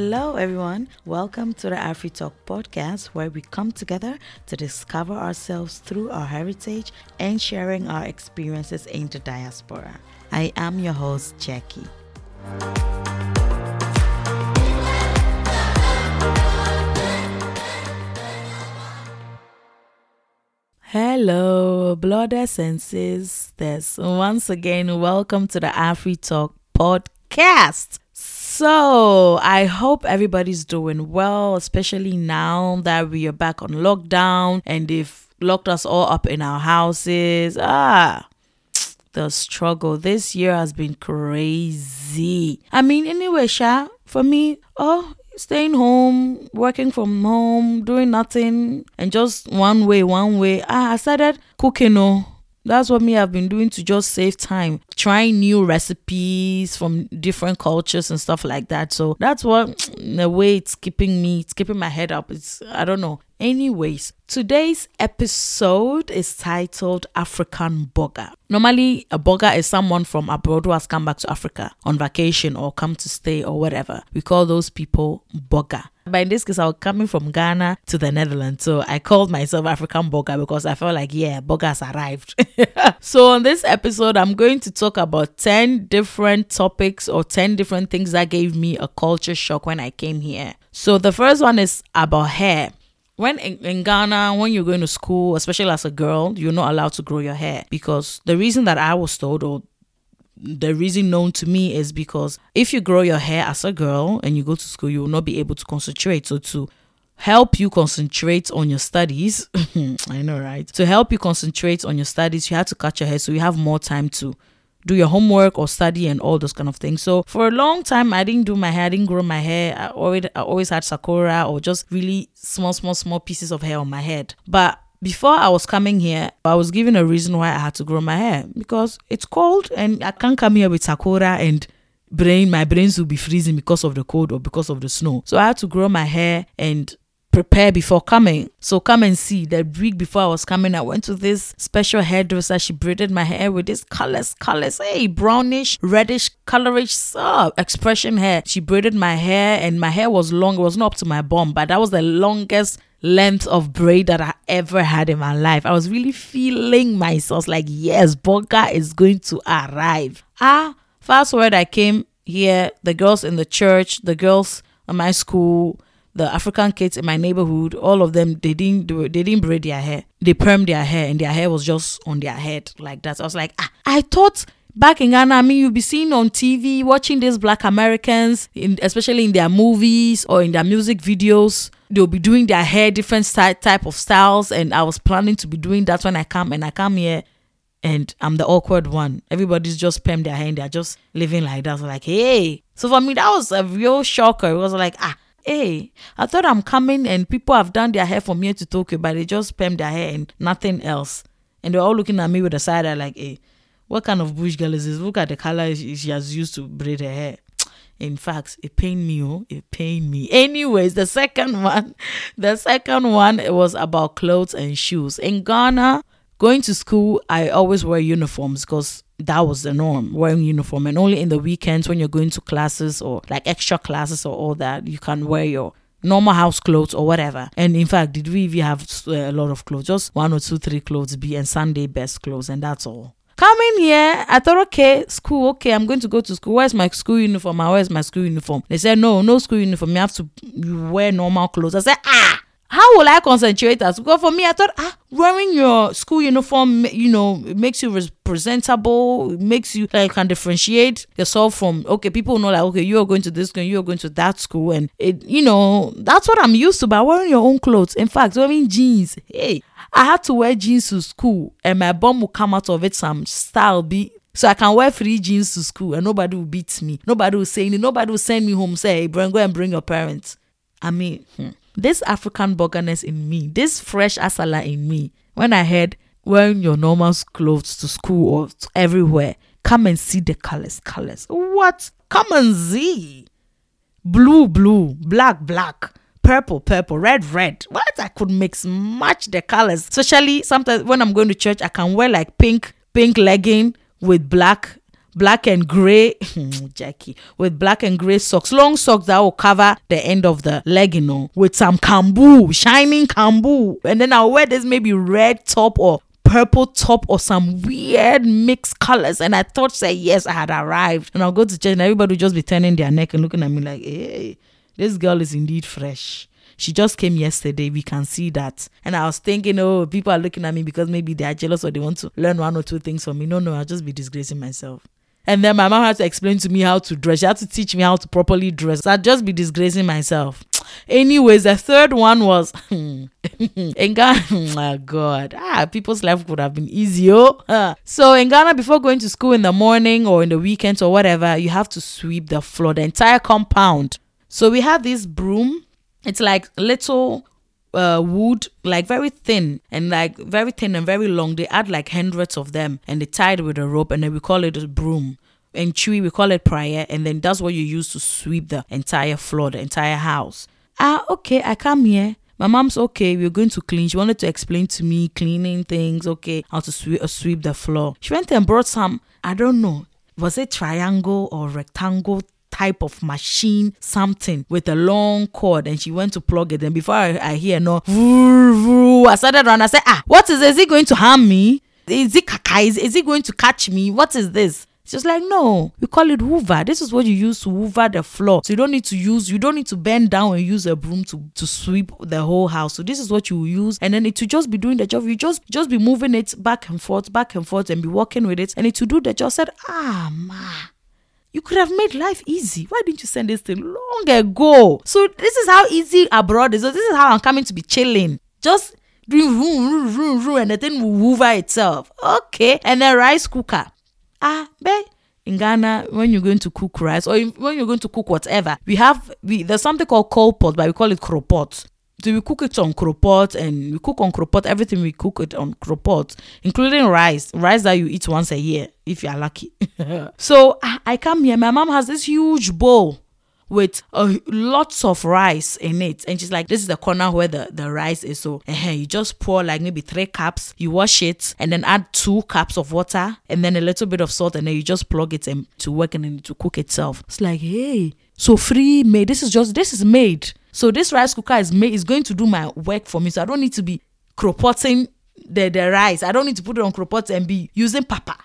Hello, everyone. Welcome to the Afri Talk podcast, where we come together to discover ourselves through our heritage and sharing our experiences in the diaspora. I am your host, Jackie. Hello, blood essences. This once again, welcome to the Afri Talk podcast. So, I hope everybody's doing well, especially now that we are back on lockdown and they've locked us all up in our houses. Ah, the struggle this year has been crazy. I mean, anyway, Sha, for me, oh, staying home, working from home, doing nothing, and just one way, one way. Ah, I started cooking. Oh, that's what me I've been doing to just save time, trying new recipes from different cultures and stuff like that. So that's what, in a way, it's keeping me, it's keeping my head up. It's I don't know. Anyways, today's episode is titled African Burger. Normally, a burger is someone from abroad who has come back to Africa on vacation or come to stay or whatever. We call those people burger. But in this case, I was coming from Ghana to the Netherlands. So I called myself African burger because I felt like, yeah, burgers arrived. so on this episode, I'm going to talk about 10 different topics or 10 different things that gave me a culture shock when I came here. So the first one is about hair when in, in, Ghana, when you're going to school, especially as a girl, you're not allowed to grow your hair because the reason that I was told, or the reason known to me, is because if you grow your hair as a girl and you go to school, you will not be able to concentrate. So to help you concentrate on your studies, I know, right? To help you concentrate on your studies, you have to cut your hair so you have more time to do your homework or study and all those kind of things. So for a long time, I didn't do my hair, I didn't grow my hair. I always, I always had sakura or just really small, small, small pieces of hair on my head. But before I was coming here, I was given a reason why I had to grow my hair because it's cold and I can't come here with sakura and brain my brains will be freezing because of the cold or because of the snow. So I had to grow my hair and prepare before coming. So come and see. The week before I was coming, I went to this special hairdresser. She braided my hair with this colors, colors, hey, brownish, reddish, colorish uh, expression hair. She braided my hair and my hair was long. It was not up to my bum, but that was the longest length of braid that I ever had in my life. I was really feeling myself like, yes, Burger is going to arrive. Ah, fast forward, I came here, the girls in the church, the girls in my school, the African kids in my neighborhood, all of them, they didn't they didn't braid their hair. They permed their hair and their hair was just on their head like that. So I was like, ah, I thought back in Ghana, I mean, you'll be seeing on TV, watching these black Americans, in, especially in their movies or in their music videos. They'll be doing their hair different type of styles, and I was planning to be doing that when I come. And I come here, and I'm the awkward one. Everybody's just perm their hair, they're just living like that. So like, hey. So for me, that was a real shocker. It was like, ah, hey, I thought I'm coming and people have done their hair from here to Tokyo, but they just perm their hair and nothing else. And they're all looking at me with a side eye like, hey, what kind of bush girl is this? Look at the color she has used to braid her hair. In fact, it pained me. Oh, it pained me. Anyways, the second one, the second one, it was about clothes and shoes. In Ghana, going to school, I always wear uniforms because that was the norm wearing uniform and only in the weekends when you're going to classes or like extra classes or all that you can wear your normal house clothes or whatever and in fact did we even have a lot of clothes just one or two three clothes be and sunday best clothes and that's all coming here. I thought okay school okay i'm going to go to school. Where's my school uniform? Where's my school uniform? They said no no school uniform. You have to wear normal clothes. I said ah how will I concentrate as? Because for me, I thought, ah, wearing your school uniform, you know, it makes you presentable, it makes you like can differentiate yourself from okay, people know like okay, you're going to this school, you're going to that school, and it, you know, that's what I'm used to. By wearing your own clothes, in fact, wearing jeans, hey, I had to wear jeans to school, and my bum will come out of it some style be so I can wear free jeans to school and nobody will beat me. Nobody will say anything. Nobody will send me home, say, hey, Brian, go and bring your parents. I mean, hmm this African burgerness in me, this fresh asala in me, when I heard wearing your normal clothes to school or to everywhere, come and see the colors, colors. What? Come and see. Blue, blue, black, black, purple, purple, red, red. What? I could mix match the colors. Especially sometimes when I'm going to church, I can wear like pink, pink legging with black black and gray Jackie with black and gray socks, long socks that will cover the end of the leg, you know, with some kambu, shining kambu. And then I'll wear this maybe red top or purple top or some weird mixed colors. And I thought, say, yes, I had arrived. And I'll go to church and everybody would just be turning their neck and looking at me like, hey, this girl is indeed fresh. She just came yesterday. We can see that. And I was thinking, oh, people are looking at me because maybe they are jealous or they want to learn one or two things from me. No, no, I'll just be disgracing myself. And then my mom had to explain to me how to dress. She had to teach me how to properly dress. So I'd just be disgracing myself. Anyways, the third one was in Ghana. My God, ah, people's life would have been easier. Oh, so in Ghana, before going to school in the morning or in the weekends or whatever, you have to sweep the floor, the entire compound. So we have this broom. It's like little uh, wood, like very thin and like very thin and very long. They add like hundreds of them and they tie it with a rope and then we call it a broom. In Twi, we call it prayer, and then that's what you use to sweep the entire floor, the entire house. Ah, okay, I come here. My mom's okay, we're going to clean. She wanted to explain to me cleaning things, okay, how to sweep, uh, sweep the floor. She went and brought some, I don't know, was it triangle or rectangle type of machine, something with a long cord, and she went to plug it. And before I, I hear no, I started running. I said, Ah, what is he going to harm me? Is it kaka? Is, is he going to catch me? What is this? She's like, no, we call it hoover. This is what you use to hoover the floor. So you don't need to use, you don't need to bend down and use a broom to, to sweep the whole house. So this is what you use. And then it will just be doing the job. You just just be moving it back and forth, back and forth, and be working with it. And it will do the job. I said, ah ma. You could have made life easy. Why didn't you send this thing long ago? So this is how easy abroad is. So this is how I'm coming to be chilling. Just doing room, room, room, room, and the thing will hoover itself. Okay. And then rice cooker. Ah, babe. In Ghana, when you're going to cook rice or when you're going to cook whatever, we have we there's something called coal pot, but we call it cropot. So we cook it on cropot and we cook on cropot. Everything we cook it on cropot, including rice, rice that you eat once a year if you are lucky. so I, I come here. My mom has this huge bowl with uh, lots of rice in it. And she's like, this is the corner where the, the rice is. So uh, you just pour like maybe three cups, you wash it, and then add two cups of water and then a little bit of salt, and then you just plug it in to work and then to cook itself. It's like, hey, so free made. This is just, this is made. So this rice cooker is made, is going to do my work for me. So I don't need to be cropotting the, the rice. I don't need to put it on cropot and be using papa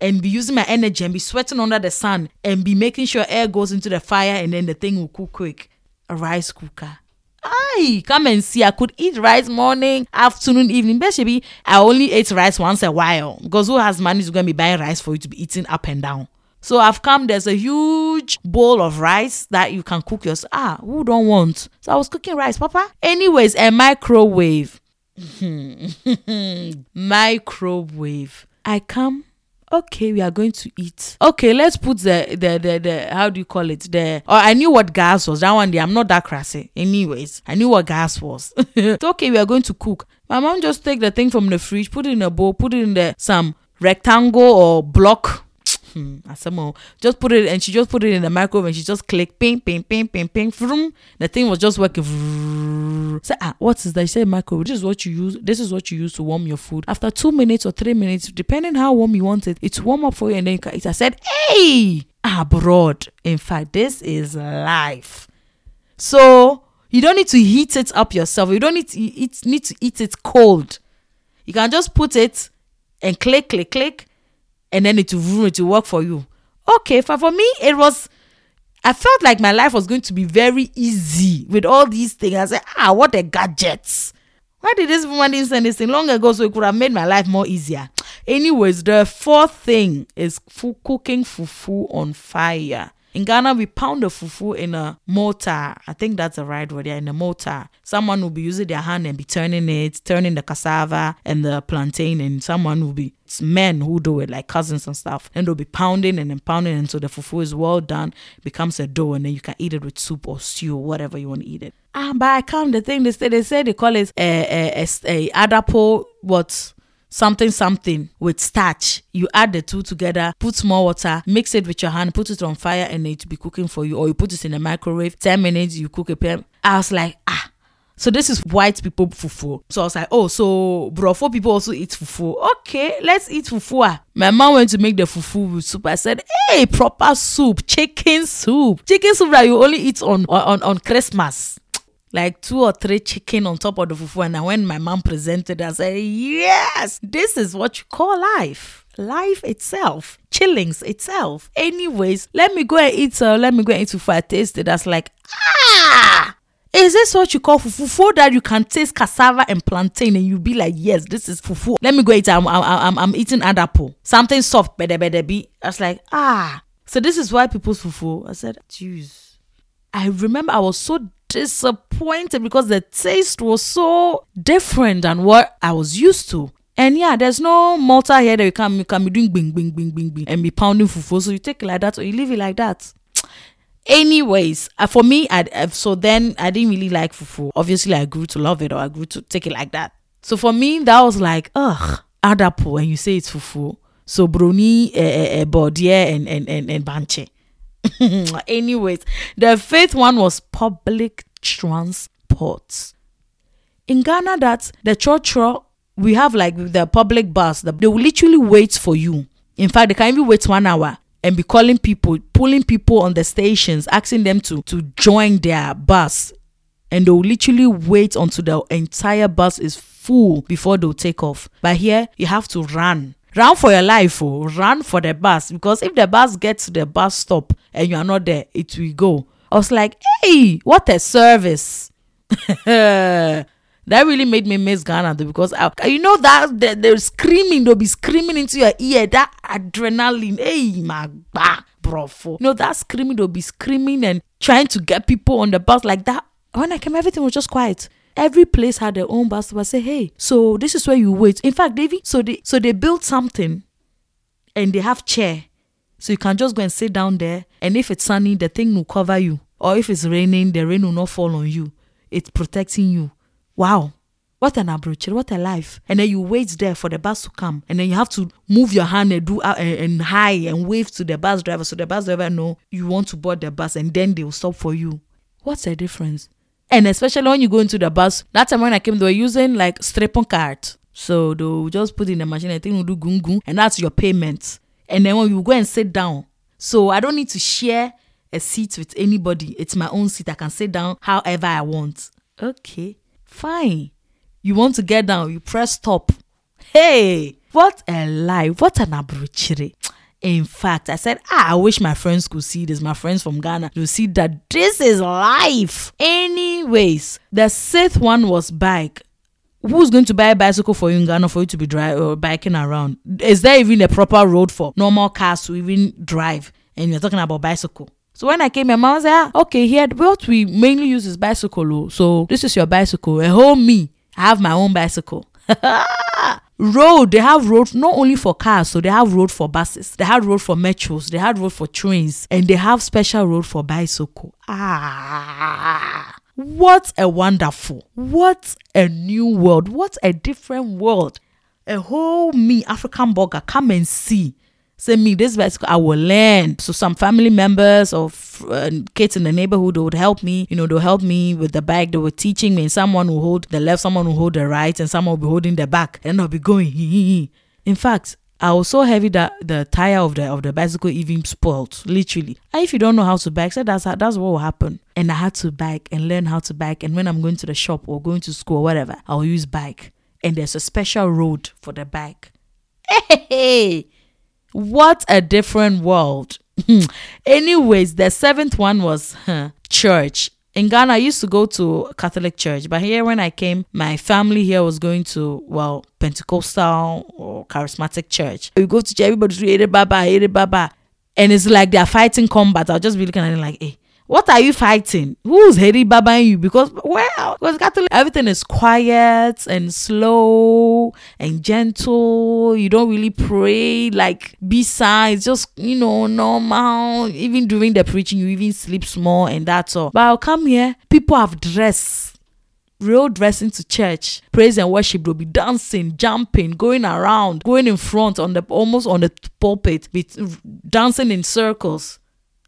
and be using my energy and be sweating under the sun and be making sure air goes into the fire and then the thing will cook quick. A rice cooker. Aye, come and see. I could eat rice morning, afternoon, evening. Basically, I only ate rice once a while because who has money is going to be buying rice for you to be eating up and down. So I've come. There's a huge bowl of rice that you can cook yourself. Ah, who don't want? So I was cooking rice, Papa. Anyways, a microwave. microwave. I come okay we are going to eat okay let's put the the the, the how do you call it the oh i knew what gas was that one day i'm not that crassy anyways i knew what gas was it's okay we are going to cook my mom just take the thing from the fridge put it in a bowl put it in the some rectangle or block hmm, Asamo. Just put it and she just put it in the microwave and she just click ping ping ping ping ping vroom. The thing was just working. Say ah, what is that? She said microwave. This is what you use. This is what you use to warm your food. After two minutes or three minutes, depending how warm you want it, it's warm up for you and then eat. I said, hey, abroad. In fact, this is life. So you don't need to heat it up yourself. You don't need to eat, need to eat it cold. You can just put it and click, click, click and then it will it will work for you. Okay, for, for me, it was I felt like my life was going to be very easy with all these things. I said, ah, what a gadgets. Why did this woman didn't send this thing long ago so it could have made my life more easier? Anyways, the fourth thing is cooking fufu on fire. In Ghana, we pound the fufu in a mortar. I think that's the right word. Yeah, in a mortar. Someone will be using their hand and be turning it, turning the cassava and the plantain, and someone will be it's men who do it, like cousins and stuff. And they'll be pounding and then pounding until the fufu is well done, becomes a dough, and then you can eat it with soup or stew whatever you want to eat it. Ah, but I come the thing they say they say they call it a a, a, a adapo what something something with starch. You add the two together, put more water, mix it with your hand, put it on fire, and it will be cooking for you. Or you put it in the microwave, 10 minutes, you cook it. I was like, ah. So this is white people fufu. So I was like, oh, so bro, brofo people also eat fufu. Okay, let's eat fufu. ah. My mom went to make the fufu with soup. I said, hey, proper soup, chicken soup, chicken soup that you only eat on on on Christmas. Like two or three chicken on top of the fufu. And when my mom presented, I said, yes, this is what you call life. Life itself, chillings itself. Anyways, let me go and eat. Uh, let me go and eat fufu. I tasted. That's like, ah, is this what you call fufu? That you can taste cassava and plantain and you be like, yes, this is fufu. Let me go eat. I'm, I'm, I'm, I'm eating adapo. Something soft, bede bede be. I was like, ah. So this is why people's fufu. I said, jeez. I remember I was so disappointed because the taste was so different than what I was used to. And yeah, there's no mortar here that you can you can be doing bing bing bing bing bing and be pounding fufu. So you take it like that or you leave it like that. Anyways, uh, for me, I uh, so then I didn't really like fufu. Obviously, I grew to love it or I grew to take it like that. So for me, that was like, ugh, adapo, when you say it's fufu. So broni, uh, uh, and and and and banche. Anyways, the fifth one was public transport. In Ghana, that the church we have like the public bus, the, they will literally wait for you. In fact, they can even wait one hour and be calling people, pulling people on the stations, asking them to to join their bus. And they will literally wait until the entire bus is full before they'll take off. But here, you have to run. Run for your life, oh, run for the bus. Because if the bus gets to the bus stop and you are not there, it will go. I was like, hey, what a service. that really made me miss Ghana though because I, you know that they, they're screaming, they'll be screaming into your ear, that adrenaline. Hey, my bah, brofo. You know, that screaming, they'll be screaming and trying to get people on the bus like that. When I came, everything was just quiet. Every place had their own bus. I say, hey, so this is where you wait. In fact, David, so they so they built something and they have chair. So you can just go and sit down there. And if it's sunny, the thing will cover you. Or if it's raining, the rain will not fall on you. It's protecting you. Wow. What an approach, what a life. And then you wait there for the bus to come. And then you have to move your hand and do uh, and, and high and wave to the bus driver so the bus driver know you want to board the bus and then they will stop for you. What's the difference? And especially when you go into the bus, that time when I came, they were using like strippenkaart. So they'll just put in the machine, I think will do gung gung, and that's your payment. And then when you go and sit down, so I don't need to share a seat with anybody. It's my own seat. I can sit down however I want. Okay, fine. You want to get down, you press stop. Hey, what a lie. What an abruchiri. In fact, I said, ah, I wish my friends could see this. My friends from Ghana to see that this is life. Anyways, the sixth one was bike. Who's going to buy a bicycle for you in Ghana for you to be drive or biking around? Is there even a proper road for normal cars to even drive? And you're talking about bicycle. So when I came, my mom said, ah, okay, here what we mainly use is bicycle. oh. So this is your bicycle. A whole me. I have my own bicycle. road they have road not only for cars so they have road for buses they have road for metros they have road for trains and they have special road for bicycle ah what a wonderful what a new world what a different world a whole me african burger come and see say me this bicycle i will learn so some family members or uh, kids in the neighborhood would help me you know they'll help me with the bike they were teaching me and someone will hold the left someone will hold the right and someone will be holding the back and i'll be going in fact I was so heavy that the tire of the of the bicycle even spoiled, literally. And if you don't know how to bike, so that's how, that's what will happen. And I had to bike and learn how to bike. And when I'm going to the shop or going to school or whatever, I'll use bike. And there's a special road for the bike. Hey, what a different world. Hmm. Anyways, the seventh one was huh, church. In Ghana, I used to go to Catholic church, but here when I came, my family here was going to, well, Pentecostal or charismatic church. We go to church, everybody's hated Baba, Baba. And it's like they're fighting combat. I'll just be looking at it like, hey, what are you fighting? Who's hating Baba you? Because well, because Catholic everything is quiet and slow and gentle. You don't really pray like besides just you know normal. Even during the preaching, you even sleep small and that's all. But I'll come here, people have dress. Real dressing to church, praise and worship. They'll be dancing, jumping, going around, going in front on the almost on the pulpit, with dancing in circles,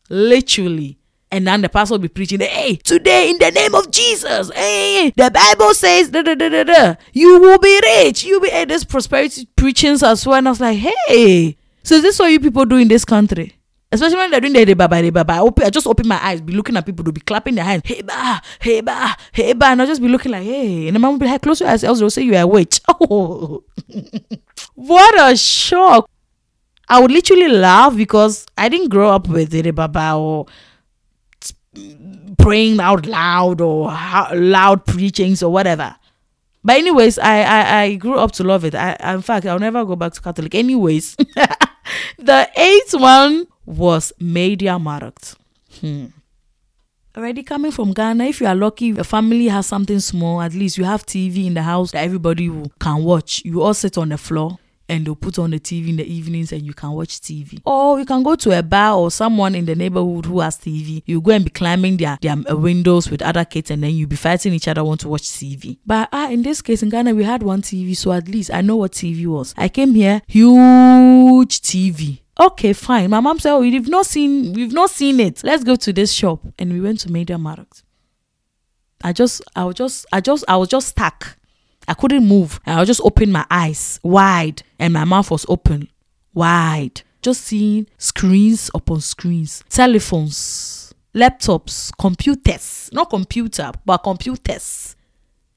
literally And then the pastor will be preaching, hey, today in the name of Jesus, hey, the Bible says, da, da, da, da, da, you will be rich. You will be, hey, this prosperity preachings as well. And I was like, hey, so is this what you people do in this country? Especially when they're doing the baba, the baba. I, open, I just open my eyes, be looking at people, to be clapping their hands. Hey, ba, hey, ba, hey, ba. And I'll just be looking like, hey. And the mom will be like, close your eyes, else they'll say you're a witch. Oh, what a shock. I would literally laugh because I didn't grow up with the baba or praying out loud or loud preachings or whatever. But anyways, I, I, I grew up to love it. I, in fact, I'll never go back to Catholic. Anyways, the eighth one was Media Markt. Hmm. Already coming from Ghana, if you are lucky, your family has something small, at least you have TV in the house that everybody can watch. You all sit on the floor and they'll put on the TV in the evenings and you can watch TV. Or you can go to a bar or someone in the neighborhood who has TV. You go and be climbing their, their uh, windows with other kids and then you be fighting each other want to watch TV. But ah, in this case in Ghana we had one TV, so at least I know what TV was. I came here, huge TV okay fine my mom said oh we've not seen we've not seen it let's go to this shop and we went to Media Markt i just i was just i just i was just stuck i couldn't move i just open my eyes wide and my mouth was open wide just seeing screens upon screens telephones laptops computers not computer but computers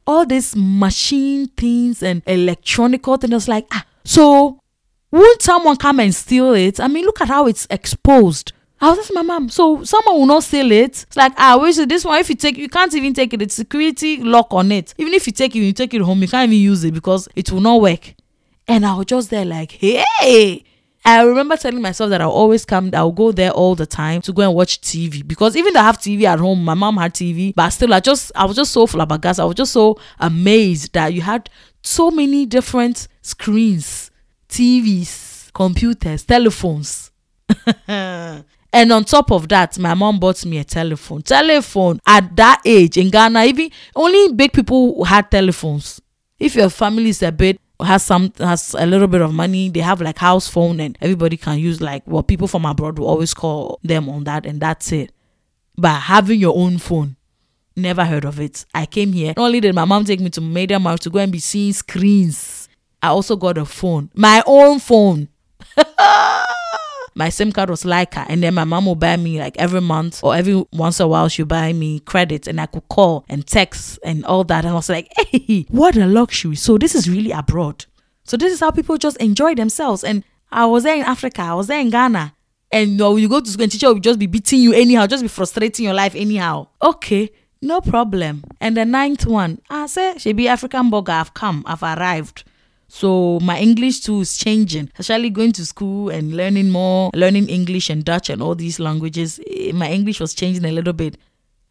all these machine things and electronical things was like ah so won't someone come and steal it? I mean, look at how it's exposed. I was asking my mom, so someone will not steal it? It's like, ah, wait, so this one, if you take, you can't even take it. It's security lock on it. Even if you take it, you take it home, you can't even use it because it will not work. And I was just there like, hey. I remember telling myself that I'll always come, I'll go there all the time to go and watch TV because even though I have TV at home, my mom had TV, but still, I just, I was just so flabbergasted. I was just so amazed that you had so many different screens TVs, computers, telephones. and on top of that, my mom bought me a telephone. Telephone at that age in Ghana, even only big people had telephones. If your family is a bit has some has a little bit of money, they have like house phone and everybody can use like well people from abroad will always call them on that and that's it. But having your own phone, never heard of it. I came here. Not only did my mom take me to Media Markt to go and be seeing screens I also got a phone, my own phone. my SIM card was Lyca, and then my mom would buy me like every month or every once in a while she'd buy me credits, and I could call and text and all that. And I was like, hey, what a luxury! So this is really abroad. So this is how people just enjoy themselves. And I was there in Africa, I was there in Ghana, and you, know, you go to school and teacher will just be beating you anyhow, just be frustrating your life anyhow. Okay. No problem. And the ninth one, I said, she be African burger. I've come, I've arrived. So my English too is changing. Especially going to school and learning more, learning English and Dutch and all these languages. Eh, my English was changing a little bit.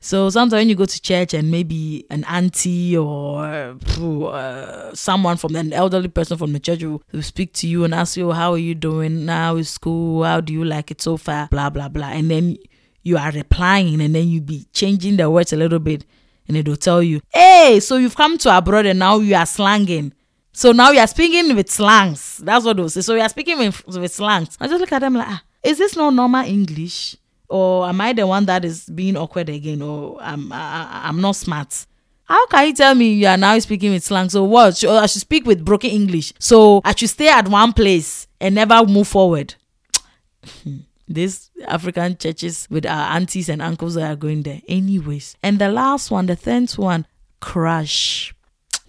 So sometimes when you go to church and maybe an auntie or uh, someone from an elderly person from the church will, will, speak to you and ask you, "How are you doing now? Is school? How do you like it so far?" Blah blah blah, and then you are replying, and then you be changing the words a little bit, and it will tell you, "Hey, so you've come to abroad and now you are slanging." So now you are speaking with slangs. That's what they say. So you are speaking with, with slangs. I just look at them like, ah, is this not normal English? Or am I the one that is being awkward again? Or I'm, I, I'm not smart? How can you tell me you are now speaking with slang? So what? I should speak with broken English. So I should stay at one place and never move forward. These African churches with our aunties and uncles that are going there. Anyways. And the last one, the tenth one, crush.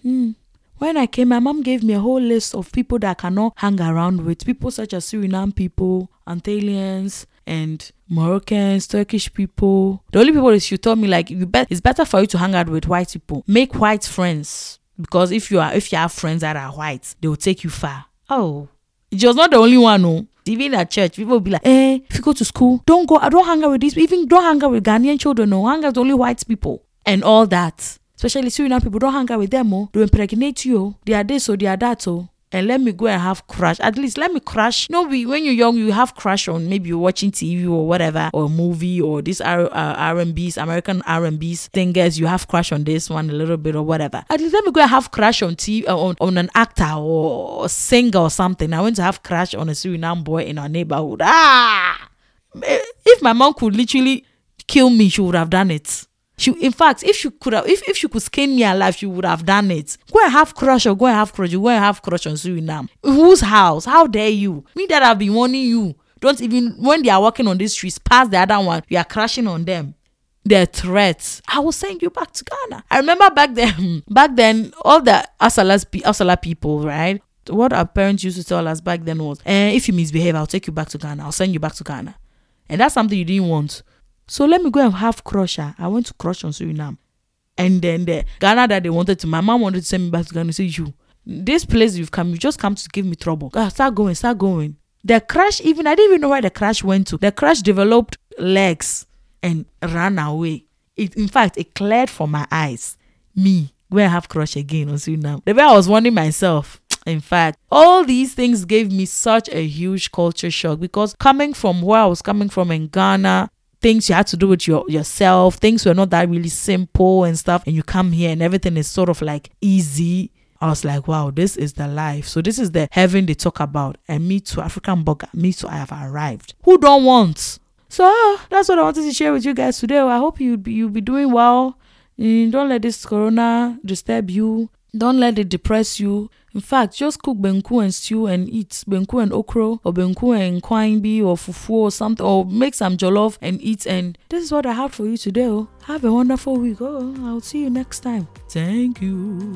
Hmm. When I came, my mom gave me a whole list of people that I cannot hang around with. People such as Suriname people, Antilleans, and Moroccans, Turkish people. The only people she told me like you bet it's better for you to hang out with white people. Make white friends. Because if you are if you have friends that are white, they will take you far. Oh. She was not the only one, no. Even at church, people will be like, eh, if you go to school, don't go, I don't hang out with these, even don't hang out with Ghanaian children, no, hang out with only white people. And all that. Especially Suriname people don't hang out with them, oh. They impregnate you, oh. They are this, or oh, they are that, oh. And let me go and have crush. At least let me crush. You know, when you're young, you have crush on maybe you're watching TV or whatever, or movie or this R uh, R&B's, American R&B's thing. Guys, you have crush on this one a little bit or whatever. At least let me go and have crush on TV uh, on, on an actor or singer or something. I want to have crush on a Suriname boy in our neighborhood. Ah, if my mom could literally kill me, she would have done it. She, in fact, if she could have, if, if she could skin me alive, she would have done it. Go and have crush or go and have crush. You go and have crush on Suriname. Whose house? How dare you? Me that I've been warning you. Don't even when they are walking on these streets, pass the other one. You are crashing on them. Their threats. I will send you back to Ghana. I remember back then, back then, all the Asala, Asala people, right? What our parents used to tell us back then was, eh, if you misbehave, I'll take you back to Ghana. I'll send you back to Ghana. And that's something you didn't want. So let me go and have crusher. I went to crush on Suriname. And then the Ghana that they wanted to, my mom wanted to send me back to Ghana. Say, you, this place you've come, you just come to give me trouble. Ah, start going, start going. The crash, even, I didn't even know where the crash went to. The crash developed legs and ran away. It, in fact, it cleared from my eyes. Me, go and have crush again on Suriname. The way I was warning myself, in fact, all these things gave me such a huge culture shock because coming from where I was coming from in Ghana, things you had to do with your yourself, things were not that really simple and stuff, and you come here and everything is sort of like easy. I was like, wow, this is the life. So this is the heaven they talk about. And me too, African burger, me too, I have arrived. Who don't want? So ah, that's what I wanted to share with you guys today. I hope you be you be doing well. Mm, don't let this corona disturb you. Don't let it depress you. In fact, just cook benku and stew and eat benku and okro or benku and kwangbi or fufu or something or make some jollof and eat. And this is what I have for you today. Oh. Have a wonderful week. Oh, I'll see you next time. Thank you.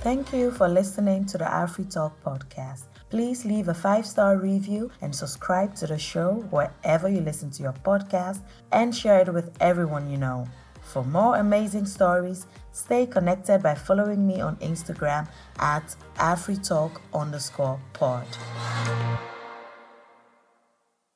Thank you for listening to the Afri Talk podcast. Please leave a five star review and subscribe to the show wherever you listen to your podcast and share it with everyone you know. For more amazing stories, stay connected by following me on Instagram at AfriTalk underscore pod.